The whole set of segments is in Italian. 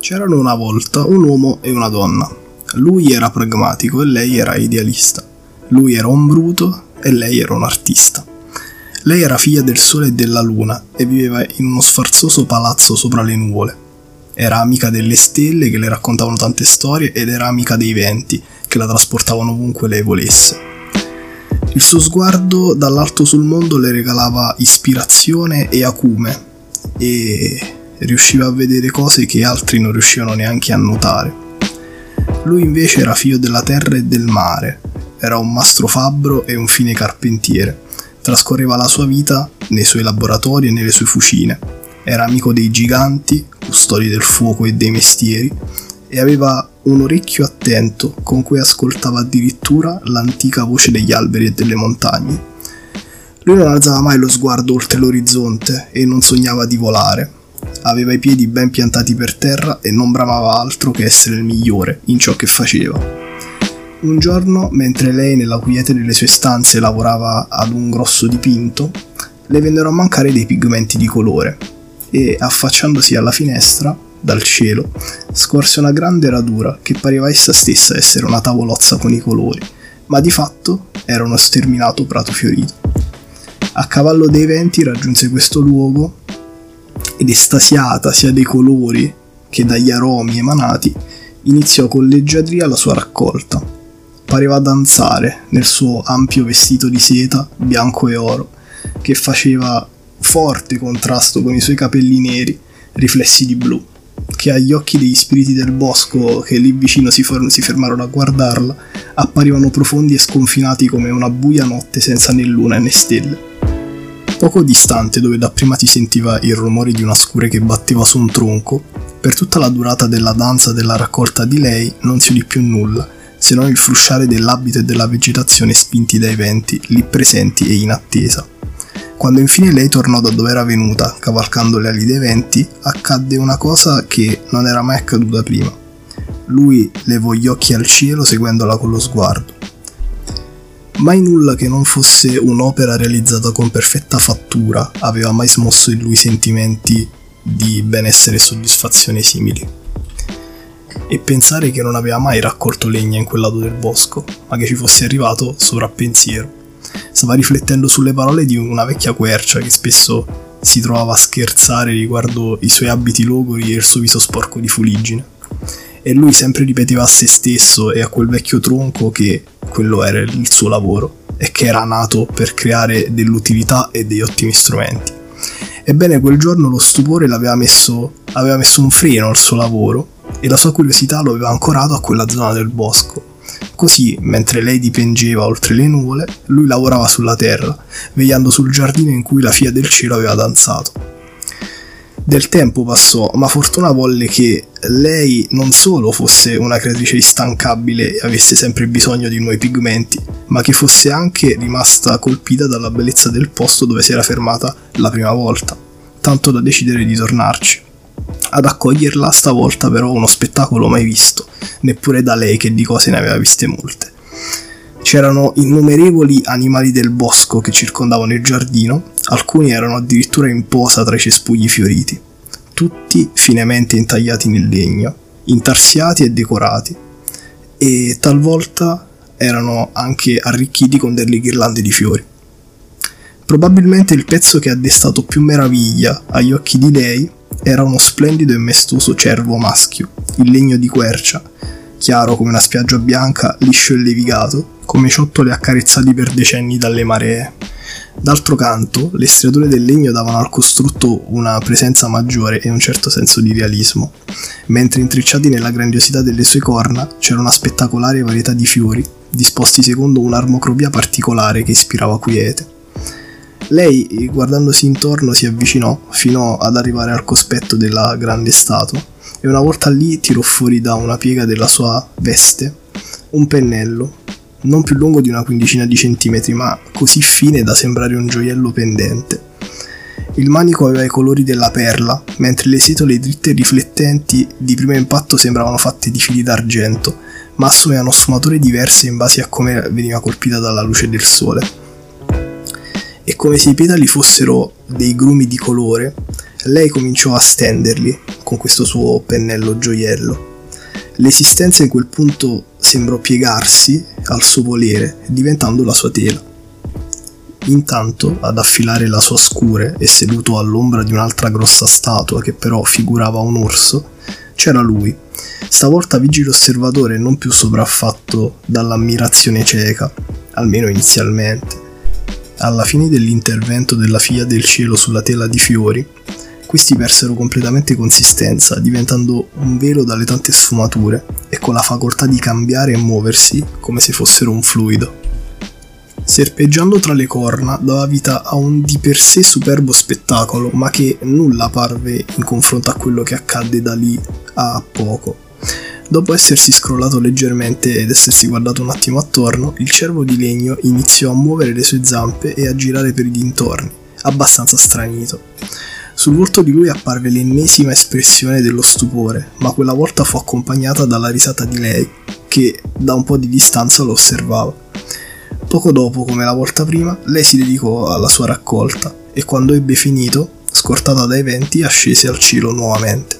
C'erano una volta un uomo e una donna. Lui era pragmatico e lei era idealista. Lui era un bruto e lei era un artista. Lei era figlia del sole e della luna e viveva in uno sfarzoso palazzo sopra le nuvole. Era amica delle stelle che le raccontavano tante storie ed era amica dei venti che la trasportavano ovunque lei volesse. Il suo sguardo dall'alto sul mondo le regalava ispirazione e acume e riusciva a vedere cose che altri non riuscivano neanche a notare. Lui invece era figlio della terra e del mare, era un mastro fabbro e un fine carpentiere. Trascorreva la sua vita nei suoi laboratori e nelle sue fucine. Era amico dei giganti, custodi del fuoco e dei mestieri, e aveva un orecchio attento con cui ascoltava addirittura l'antica voce degli alberi e delle montagne. Lui non alzava mai lo sguardo oltre l'orizzonte e non sognava di volare, Aveva i piedi ben piantati per terra e non bramava altro che essere il migliore in ciò che faceva. Un giorno, mentre lei nella quiete delle sue stanze lavorava ad un grosso dipinto, le vennero a mancare dei pigmenti di colore e, affacciandosi alla finestra, dal cielo, scorse una grande radura che pareva essa stessa essere una tavolozza con i colori, ma di fatto era uno sterminato prato fiorito. A cavallo dei venti raggiunse questo luogo ed estasiata sia dei colori che dagli aromi emanati, iniziò con leggiadria la sua raccolta. Pareva danzare nel suo ampio vestito di seta, bianco e oro, che faceva forte contrasto con i suoi capelli neri, riflessi di blu, che agli occhi degli spiriti del bosco che lì vicino si, for- si fermarono a guardarla, apparivano profondi e sconfinati come una buia notte senza né luna né stelle. Poco distante, dove dapprima si sentiva il rumore di una scure che batteva su un tronco, per tutta la durata della danza della raccolta di lei non si udì più nulla, se non il frusciare dell'abito e della vegetazione spinti dai venti, lì presenti e in attesa. Quando infine lei tornò da dove era venuta, cavalcando le ali dei venti, accadde una cosa che non era mai accaduta prima. Lui levò gli occhi al cielo seguendola con lo sguardo. Mai nulla che non fosse un'opera realizzata con perfetta fattura aveva mai smosso in lui sentimenti di benessere e soddisfazione simili. E pensare che non aveva mai raccolto legna in quel lato del bosco, ma che ci fosse arrivato sovrappensiero. Stava riflettendo sulle parole di una vecchia quercia che spesso si trovava a scherzare riguardo i suoi abiti logori e il suo viso sporco di fuliggine. E lui sempre ripeteva a se stesso e a quel vecchio tronco che quello era il suo lavoro e che era nato per creare dell'utilità e degli ottimi strumenti. Ebbene, quel giorno lo stupore l'aveva messo, aveva messo un freno al suo lavoro e la sua curiosità lo aveva ancorato a quella zona del bosco. Così, mentre lei dipingeva oltre le nuvole, lui lavorava sulla terra, vegliando sul giardino in cui la figlia del cielo aveva danzato. Del tempo passò, ma fortuna volle che lei non solo fosse una creatrice instancabile e avesse sempre bisogno di nuovi pigmenti, ma che fosse anche rimasta colpita dalla bellezza del posto dove si era fermata la prima volta, tanto da decidere di tornarci. Ad accoglierla stavolta però uno spettacolo mai visto, neppure da lei che di cose ne aveva viste molte. C'erano innumerevoli animali del bosco che circondavano il giardino, alcuni erano addirittura in posa tra i cespugli fioriti, tutti finemente intagliati nel legno, intarsiati e decorati, e talvolta erano anche arricchiti con delle ghirlande di fiori. Probabilmente il pezzo che ha destato più meraviglia agli occhi di lei era uno splendido e maestoso cervo maschio, in legno di quercia, chiaro come una spiaggia bianca, liscio e levigato, come ciottoli accarezzati per decenni dalle maree. D'altro canto, le striature del legno davano al costrutto una presenza maggiore e un certo senso di realismo, mentre intrecciati nella grandiosità delle sue corna c'era una spettacolare varietà di fiori, disposti secondo un'armocropia particolare che ispirava quiete. Lei, guardandosi intorno, si avvicinò fino ad arrivare al cospetto della grande statua e una volta lì tirò fuori da una piega della sua veste un pennello non più lungo di una quindicina di centimetri, ma così fine da sembrare un gioiello pendente. Il manico aveva i colori della perla, mentre le setole dritte e riflettenti di primo impatto sembravano fatte di fili d'argento, ma assumevano sfumature diverse in base a come veniva colpita dalla luce del sole. E come se i petali fossero dei grumi di colore, lei cominciò a stenderli con questo suo pennello gioiello. L'esistenza in quel punto sembrò piegarsi al suo volere, diventando la sua tela. Intanto, ad affilare la sua scure e seduto all'ombra di un'altra grossa statua che però figurava un orso, c'era lui, stavolta vigile osservatore non più sopraffatto dall'ammirazione cieca, almeno inizialmente. Alla fine dell'intervento della figlia del cielo sulla tela di fiori, questi persero completamente consistenza, diventando un velo dalle tante sfumature e con la facoltà di cambiare e muoversi come se fossero un fluido. Serpeggiando tra le corna dava vita a un di per sé superbo spettacolo, ma che nulla parve in confronto a quello che accadde da lì a poco. Dopo essersi scrollato leggermente ed essersi guardato un attimo attorno, il cervo di legno iniziò a muovere le sue zampe e a girare per i dintorni, abbastanza stranito. Sul volto di lui apparve l'ennesima espressione dello stupore, ma quella volta fu accompagnata dalla risata di lei, che da un po' di distanza lo osservava. Poco dopo, come la volta prima, lei si dedicò alla sua raccolta e quando ebbe finito, scortata dai venti, ascese al cielo nuovamente.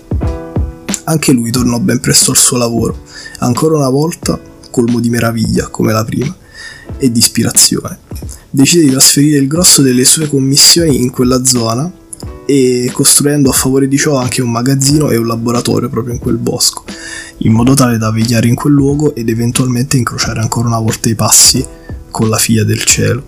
Anche lui tornò ben presto al suo lavoro, ancora una volta colmo di meraviglia, come la prima, e di ispirazione. Decise di trasferire il grosso delle sue commissioni in quella zona e costruendo a favore di ciò anche un magazzino e un laboratorio proprio in quel bosco, in modo tale da vegliare in quel luogo ed eventualmente incrociare ancora una volta i passi con la figlia del cielo.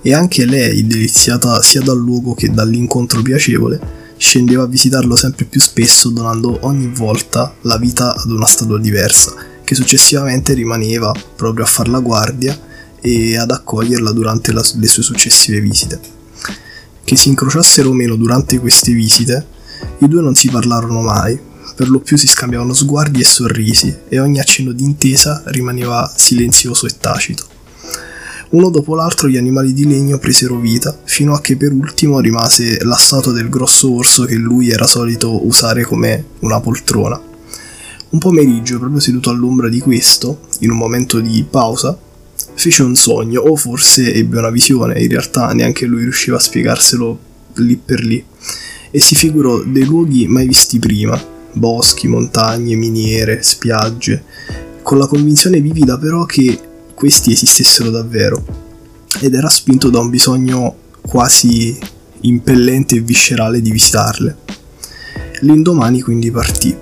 E anche lei, deliziata sia dal luogo che dall'incontro piacevole, scendeva a visitarlo sempre più spesso donando ogni volta la vita ad una statua diversa, che successivamente rimaneva proprio a far la guardia e ad accoglierla durante la, le sue successive visite. Che si incrociassero o meno durante queste visite, i due non si parlarono mai, per lo più si scambiavano sguardi e sorrisi e ogni accenno di intesa rimaneva silenzioso e tacito. Uno dopo l'altro gli animali di legno presero vita, fino a che per ultimo rimase la statua del grosso orso che lui era solito usare come una poltrona. Un pomeriggio, proprio seduto all'ombra di questo, in un momento di pausa, fece un sogno, o forse ebbe una visione, in realtà neanche lui riusciva a spiegarselo lì per lì, e si figurò dei luoghi mai visti prima, boschi, montagne, miniere, spiagge, con la convinzione vivida però che questi esistessero davvero ed era spinto da un bisogno quasi impellente e viscerale di visitarle. L'indomani quindi partì.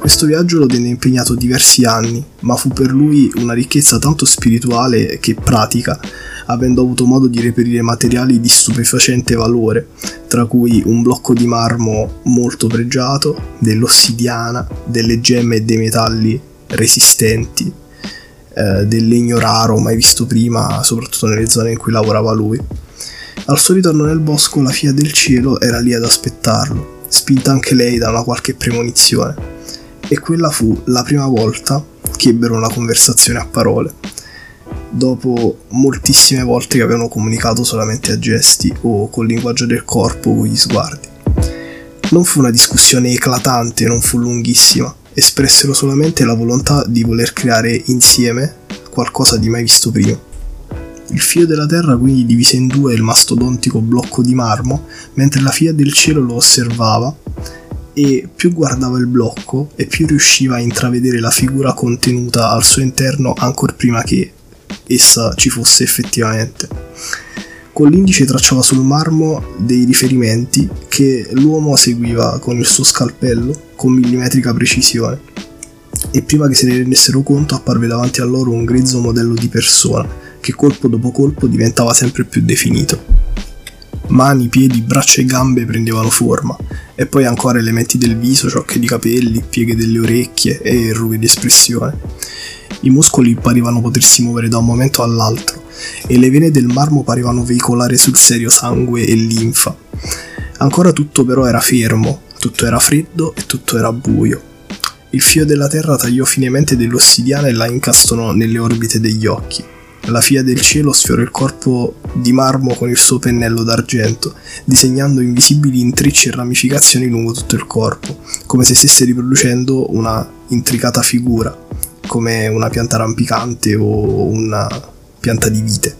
Questo viaggio lo tenne impegnato diversi anni, ma fu per lui una ricchezza tanto spirituale che pratica, avendo avuto modo di reperire materiali di stupefacente valore, tra cui un blocco di marmo molto pregiato, dell'ossidiana, delle gemme e dei metalli resistenti, eh, del legno raro mai visto prima, soprattutto nelle zone in cui lavorava lui. Al suo ritorno nel bosco la figlia del cielo era lì ad aspettarlo, spinta anche lei da una qualche premonizione. E quella fu la prima volta che ebbero una conversazione a parole, dopo moltissime volte che avevano comunicato solamente a gesti o col linguaggio del corpo o con gli sguardi. Non fu una discussione eclatante, non fu lunghissima, espressero solamente la volontà di voler creare insieme qualcosa di mai visto prima. Il filo della terra quindi divise in due il mastodontico blocco di marmo, mentre la figlia del cielo lo osservava e più guardava il blocco e più riusciva a intravedere la figura contenuta al suo interno ancora prima che essa ci fosse effettivamente. Con l'indice tracciava sul marmo dei riferimenti che l'uomo seguiva con il suo scalpello con millimetrica precisione. E prima che se ne rendessero conto apparve davanti a loro un grezzo modello di persona, che colpo dopo colpo diventava sempre più definito. Mani, piedi, braccia e gambe prendevano forma, e poi ancora elementi del viso, ciocche di capelli, pieghe delle orecchie e rughe di espressione. I muscoli parevano potersi muovere da un momento all'altro, e le vene del marmo parevano veicolare sul serio sangue e linfa. Ancora tutto però era fermo, tutto era freddo e tutto era buio. Il fio della terra tagliò finemente dell'ossidiana e la incastonò nelle orbite degli occhi. La figlia del cielo sfiorò il corpo di marmo con il suo pennello d'argento, disegnando invisibili intrecci e ramificazioni lungo tutto il corpo, come se stesse riproducendo una intricata figura, come una pianta rampicante o una pianta di vite.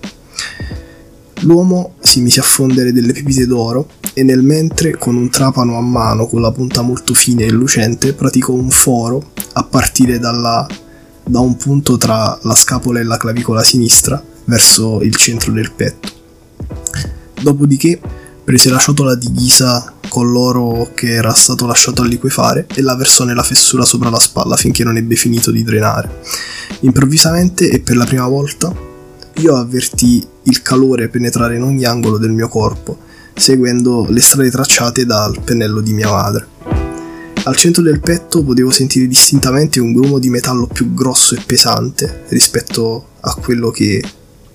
L'uomo si mise a fondere delle pepite d'oro e nel mentre, con un trapano a mano con la punta molto fine e lucente, praticò un foro a partire dalla, da un punto tra la scapola e la clavicola sinistra verso il centro del petto. Dopodiché prese la ciotola di ghisa con l'oro che era stato lasciato a liquefare e la versò nella fessura sopra la spalla finché non ebbe finito di drenare. Improvvisamente e per la prima volta io avvertii il calore penetrare in ogni angolo del mio corpo, seguendo le strade tracciate dal pennello di mia madre. Al centro del petto potevo sentire distintamente un grumo di metallo più grosso e pesante rispetto a quello che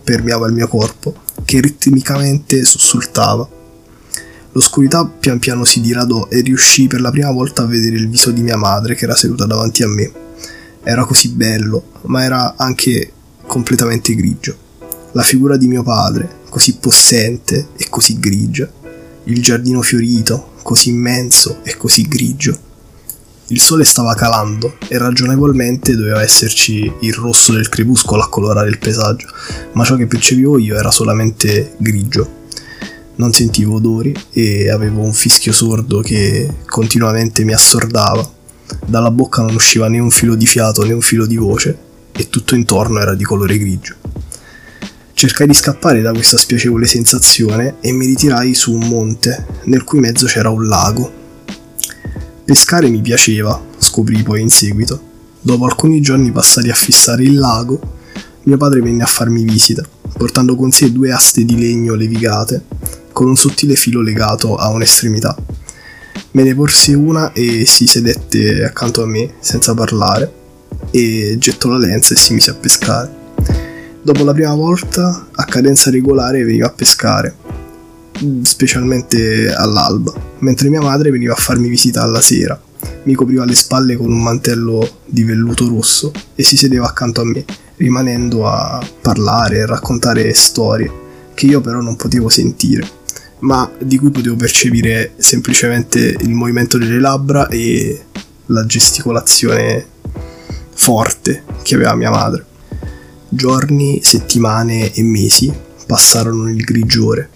permeava il mio corpo, che ritmicamente sussultava. L'oscurità pian piano si diradò e riuscii per la prima volta a vedere il viso di mia madre che era seduta davanti a me. Era così bello, ma era anche completamente grigio. La figura di mio padre, così possente e così grigia. Il giardino fiorito, così immenso e così grigio. Il sole stava calando e ragionevolmente doveva esserci il rosso del crepuscolo a colorare il paesaggio, ma ciò che percepivo io era solamente grigio non sentivo odori e avevo un fischio sordo che continuamente mi assordava. Dalla bocca non usciva né un filo di fiato né un filo di voce e tutto intorno era di colore grigio. Cercai di scappare da questa spiacevole sensazione e mi ritirai su un monte, nel cui mezzo c'era un lago. Pescare mi piaceva, scoprì poi in seguito. Dopo alcuni giorni passati a fissare il lago, mio padre venne a farmi visita, portando con sé due aste di legno levigate con un sottile filo legato a un'estremità. Me ne porsi una e si sedette accanto a me senza parlare e gettò la lenza e si mise a pescare. Dopo la prima volta, a cadenza regolare veniva a pescare, specialmente all'alba, mentre mia madre veniva a farmi visita alla sera. Mi copriva le spalle con un mantello di velluto rosso e si sedeva accanto a me, rimanendo a parlare e raccontare storie che io però non potevo sentire ma di cui potevo percepire semplicemente il movimento delle labbra e la gesticolazione forte che aveva mia madre. Giorni, settimane e mesi passarono nel grigiore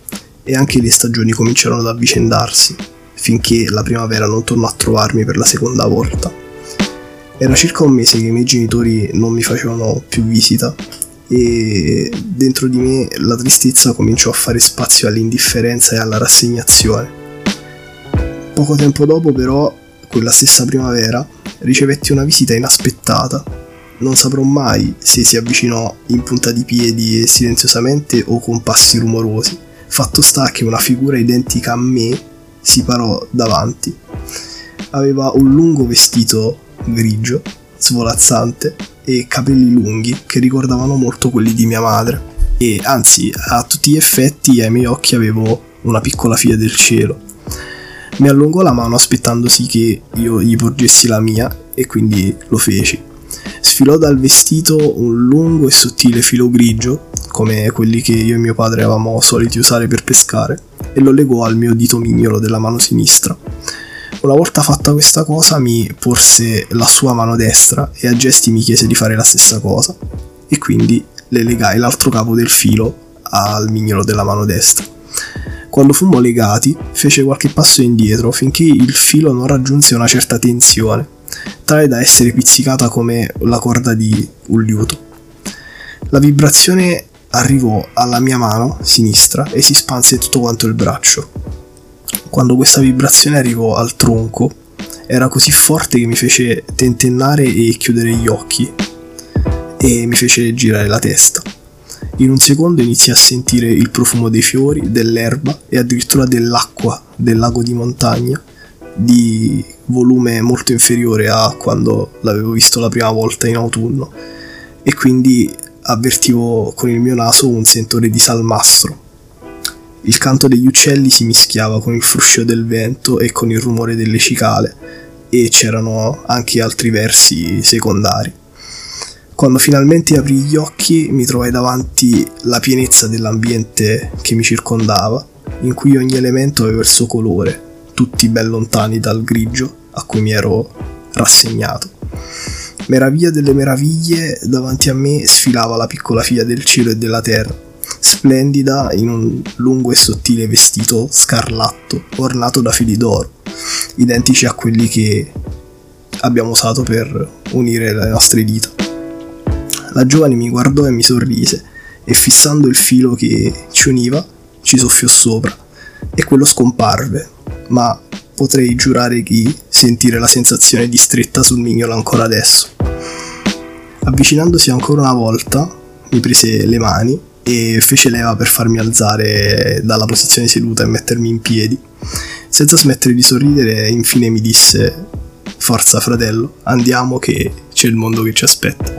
e anche le stagioni cominciarono ad avvicendarsi, finché la primavera non tornò a trovarmi per la seconda volta. Era circa un mese che i miei genitori non mi facevano più visita e dentro di me la tristezza cominciò a fare spazio all'indifferenza e alla rassegnazione. Poco tempo dopo però, quella stessa primavera, ricevetti una visita inaspettata. Non saprò mai se si avvicinò in punta di piedi e silenziosamente o con passi rumorosi. Fatto sta che una figura identica a me si parò davanti. Aveva un lungo vestito grigio, svolazzante, e capelli lunghi che ricordavano molto quelli di mia madre. E anzi, a tutti gli effetti ai miei occhi avevo una piccola figlia del cielo. Mi allungò la mano aspettandosi che io gli porgessi la mia e quindi lo feci. Sfilò dal vestito un lungo e sottile filo grigio, come quelli che io e mio padre avevamo soliti usare per pescare, e lo legò al mio dito mignolo della mano sinistra. Una volta fatta questa cosa mi porse la sua mano destra e a gesti mi chiese di fare la stessa cosa e quindi le legai l'altro capo del filo al mignolo della mano destra. Quando fummo legati, fece qualche passo indietro finché il filo non raggiunse una certa tensione, tale da essere pizzicata come la corda di un liuto. La vibrazione arrivò alla mia mano sinistra e si spanse tutto quanto il braccio. Quando questa vibrazione arrivò al tronco, era così forte che mi fece tentennare e chiudere gli occhi e mi fece girare la testa. In un secondo iniziai a sentire il profumo dei fiori, dell'erba e addirittura dell'acqua del lago di montagna, di volume molto inferiore a quando l'avevo visto la prima volta in autunno, e quindi avvertivo con il mio naso un sentore di salmastro il canto degli uccelli si mischiava con il fruscio del vento e con il rumore delle cicale, e c'erano anche altri versi secondari. Quando finalmente aprì gli occhi mi trovai davanti la pienezza dell'ambiente che mi circondava, in cui ogni elemento aveva il suo colore, tutti ben lontani dal grigio a cui mi ero rassegnato. Meraviglia delle meraviglie, davanti a me sfilava la piccola figlia del cielo e della terra, splendida in un lungo e sottile vestito scarlatto ornato da fili d'oro, identici a quelli che abbiamo usato per unire le nostre dita. La giovane mi guardò e mi sorrise e fissando il filo che ci univa ci soffiò sopra e quello scomparve, ma potrei giurare di sentire la sensazione di stretta sul mignolo ancora adesso. Avvicinandosi ancora una volta, mi prese le mani e fece leva per farmi alzare dalla posizione seduta e mettermi in piedi. Senza smettere di sorridere, infine mi disse: Forza, fratello, andiamo che c'è il mondo che ci aspetta.